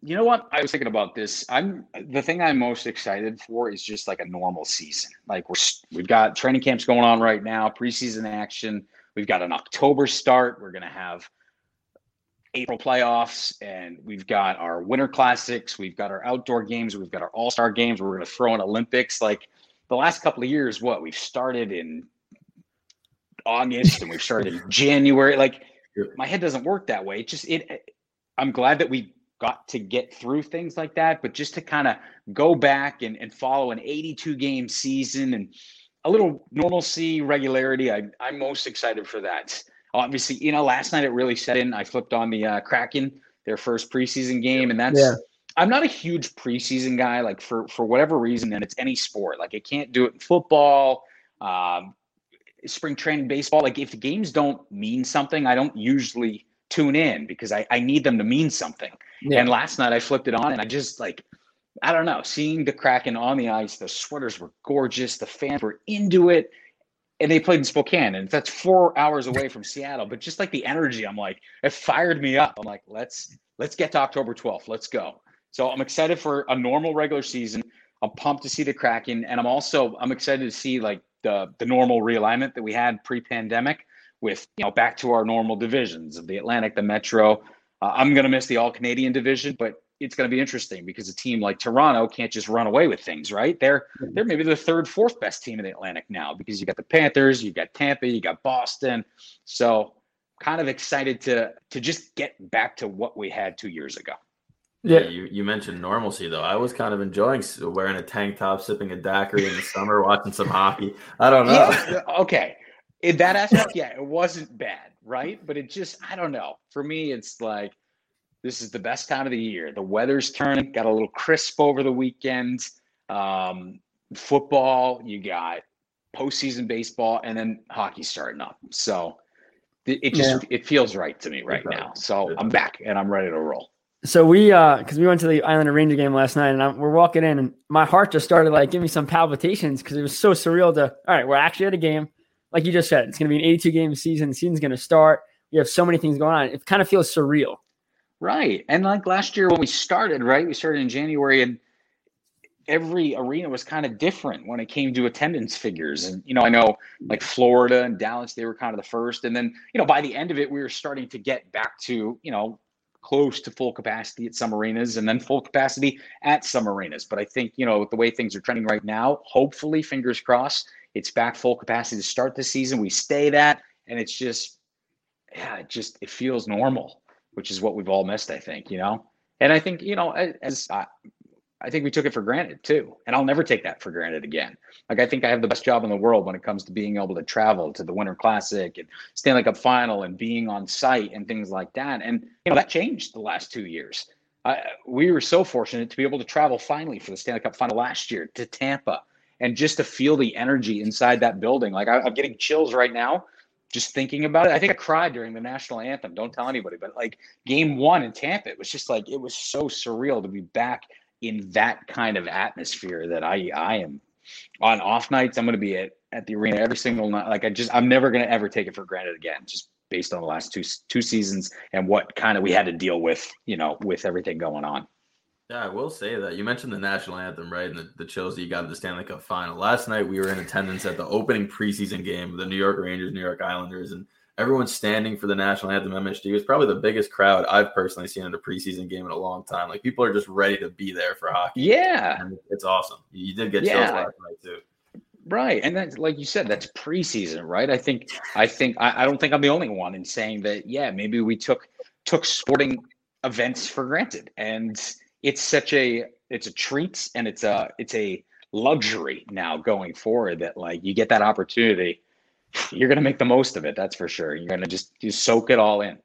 You know what? I was thinking about this. I'm the thing I'm most excited for is just like a normal season. Like we're we've got training camps going on right now, preseason action. We've got an October start. We're gonna have April playoffs, and we've got our winter classics, we've got our outdoor games, we've got our all star games. We're going to throw in Olympics. Like the last couple of years, what we've started in August and we've started in January. Like my head doesn't work that way. It just it. I'm glad that we got to get through things like that, but just to kind of go back and, and follow an 82 game season and a little normalcy, regularity. I, I'm most excited for that obviously, you know, last night it really set in. I flipped on the uh, Kraken, their first preseason game, and that's. Yeah. I'm not a huge preseason guy, like for for whatever reason, and it's any sport. Like I can't do it in football, um, spring training, baseball. Like if the games don't mean something, I don't usually tune in because I, I need them to mean something. Yeah. And last night I flipped it on and I just like I don't know, seeing the Kraken on the ice, the sweaters were gorgeous, the fans were into it and they played in Spokane, and that's four hours away from Seattle. But just like the energy, I'm like, it fired me up. I'm like, let's let's get to October 12th. Let's go. So I'm excited for a normal regular season. I'm pumped to see the Kraken, and I'm also I'm excited to see like the the normal realignment that we had pre-pandemic with you know back to our normal divisions of the Atlantic, the Metro. Uh, I'm gonna miss the All Canadian division, but it's going to be interesting because a team like Toronto can't just run away with things, right? They're they're maybe the third, fourth best team in the Atlantic now because you got the Panthers, you got Tampa, you got Boston. So kind of excited to to just get back to what we had two years ago. Yeah, you, you mentioned normalcy though. I was kind of enjoying wearing a tank top, sipping a daiquiri in the summer, watching some hockey. I don't know. Yeah, okay, in that aspect, yeah, it wasn't bad, right? But it just, I don't know. For me, it's like this is the best time of the year. The weather's turning, got a little crisp over the weekend. Um, football, you got postseason baseball, and then hockey starting up. So it, it just yeah. it feels right to me right now. So I'm back and I'm ready to roll. So we, uh, because we went to the Islander Ranger game last night, and I'm, we're walking in, and my heart just started like giving me some palpitations because it was so surreal. To all right, we're actually at a game, like you just said, it's going to be an 82 game season. The season's going to start. We have so many things going on. It kind of feels surreal. Right. And like last year when we started, right? We started in January and every arena was kind of different when it came to attendance figures. And, you know, I know like Florida and Dallas, they were kind of the first. And then, you know, by the end of it, we were starting to get back to, you know, close to full capacity at some arenas and then full capacity at some arenas. But I think, you know, the way things are trending right now, hopefully, fingers crossed, it's back full capacity to start the season. We stay that. And it's just, yeah, it just, it feels normal which is what we've all missed, I think, you know? And I think, you know, as I, I think we took it for granted too. And I'll never take that for granted again. Like, I think I have the best job in the world when it comes to being able to travel to the Winter Classic and Stanley Cup final and being on site and things like that. And, you know, that changed the last two years. We were so fortunate to be able to travel finally for the Stanley Cup final last year to Tampa and just to feel the energy inside that building. Like, I, I'm getting chills right now just thinking about it. I think I cried during the national anthem. Don't tell anybody, but like game one in Tampa, it was just like it was so surreal to be back in that kind of atmosphere that I I am on off nights. I'm going to be at at the arena every single night. Like I just I'm never going to ever take it for granted again. Just based on the last two two seasons and what kind of we had to deal with, you know, with everything going on. Yeah, I will say that you mentioned the national anthem, right? And the, the chills that you got at the Stanley Cup final. Last night, we were in attendance at the opening preseason game of the New York Rangers, New York Islanders, and everyone's standing for the national anthem. It was probably the biggest crowd I've personally seen in a preseason game in a long time. Like people are just ready to be there for hockey. Yeah, and it's awesome. You did get chills last night too. Right, and that's like you said, that's preseason, right? I think, I think, I, I don't think I'm the only one in saying that. Yeah, maybe we took took sporting events for granted, and it's such a it's a treat and it's a it's a luxury now going forward that like you get that opportunity you're going to make the most of it that's for sure you're going to just you soak it all in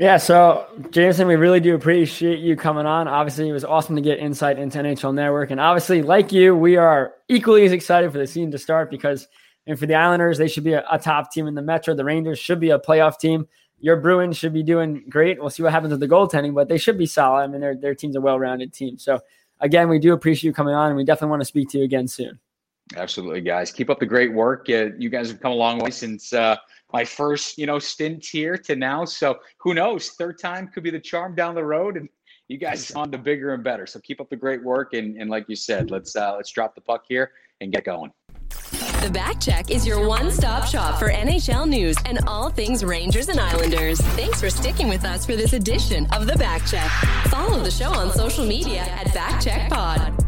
yeah, so Jamison, we really do appreciate you coming on. Obviously, it was awesome to get insight into NHL Network. And obviously, like you, we are equally as excited for the season to start because and for the Islanders, they should be a, a, top team in the Metro. The Rangers should be a playoff team. Your Bruins should be doing great. We'll see what happens with the goaltending, but they should be solid. I mean, their, their team's a well rounded team. So, again, we do appreciate you coming on, and we definitely want to speak to you again soon. Absolutely, guys. Keep up the great work. Uh, you guys have come a long way since. Uh, my first, you know, stint here to now. So who knows? Third time could be the charm down the road, and you guys on to bigger and better. So keep up the great work, and, and like you said, let's uh, let's drop the puck here and get going. The Back Check is your one stop shop for NHL news and all things Rangers and Islanders. Thanks for sticking with us for this edition of The Back Check. Follow the show on social media at Backcheck Pod.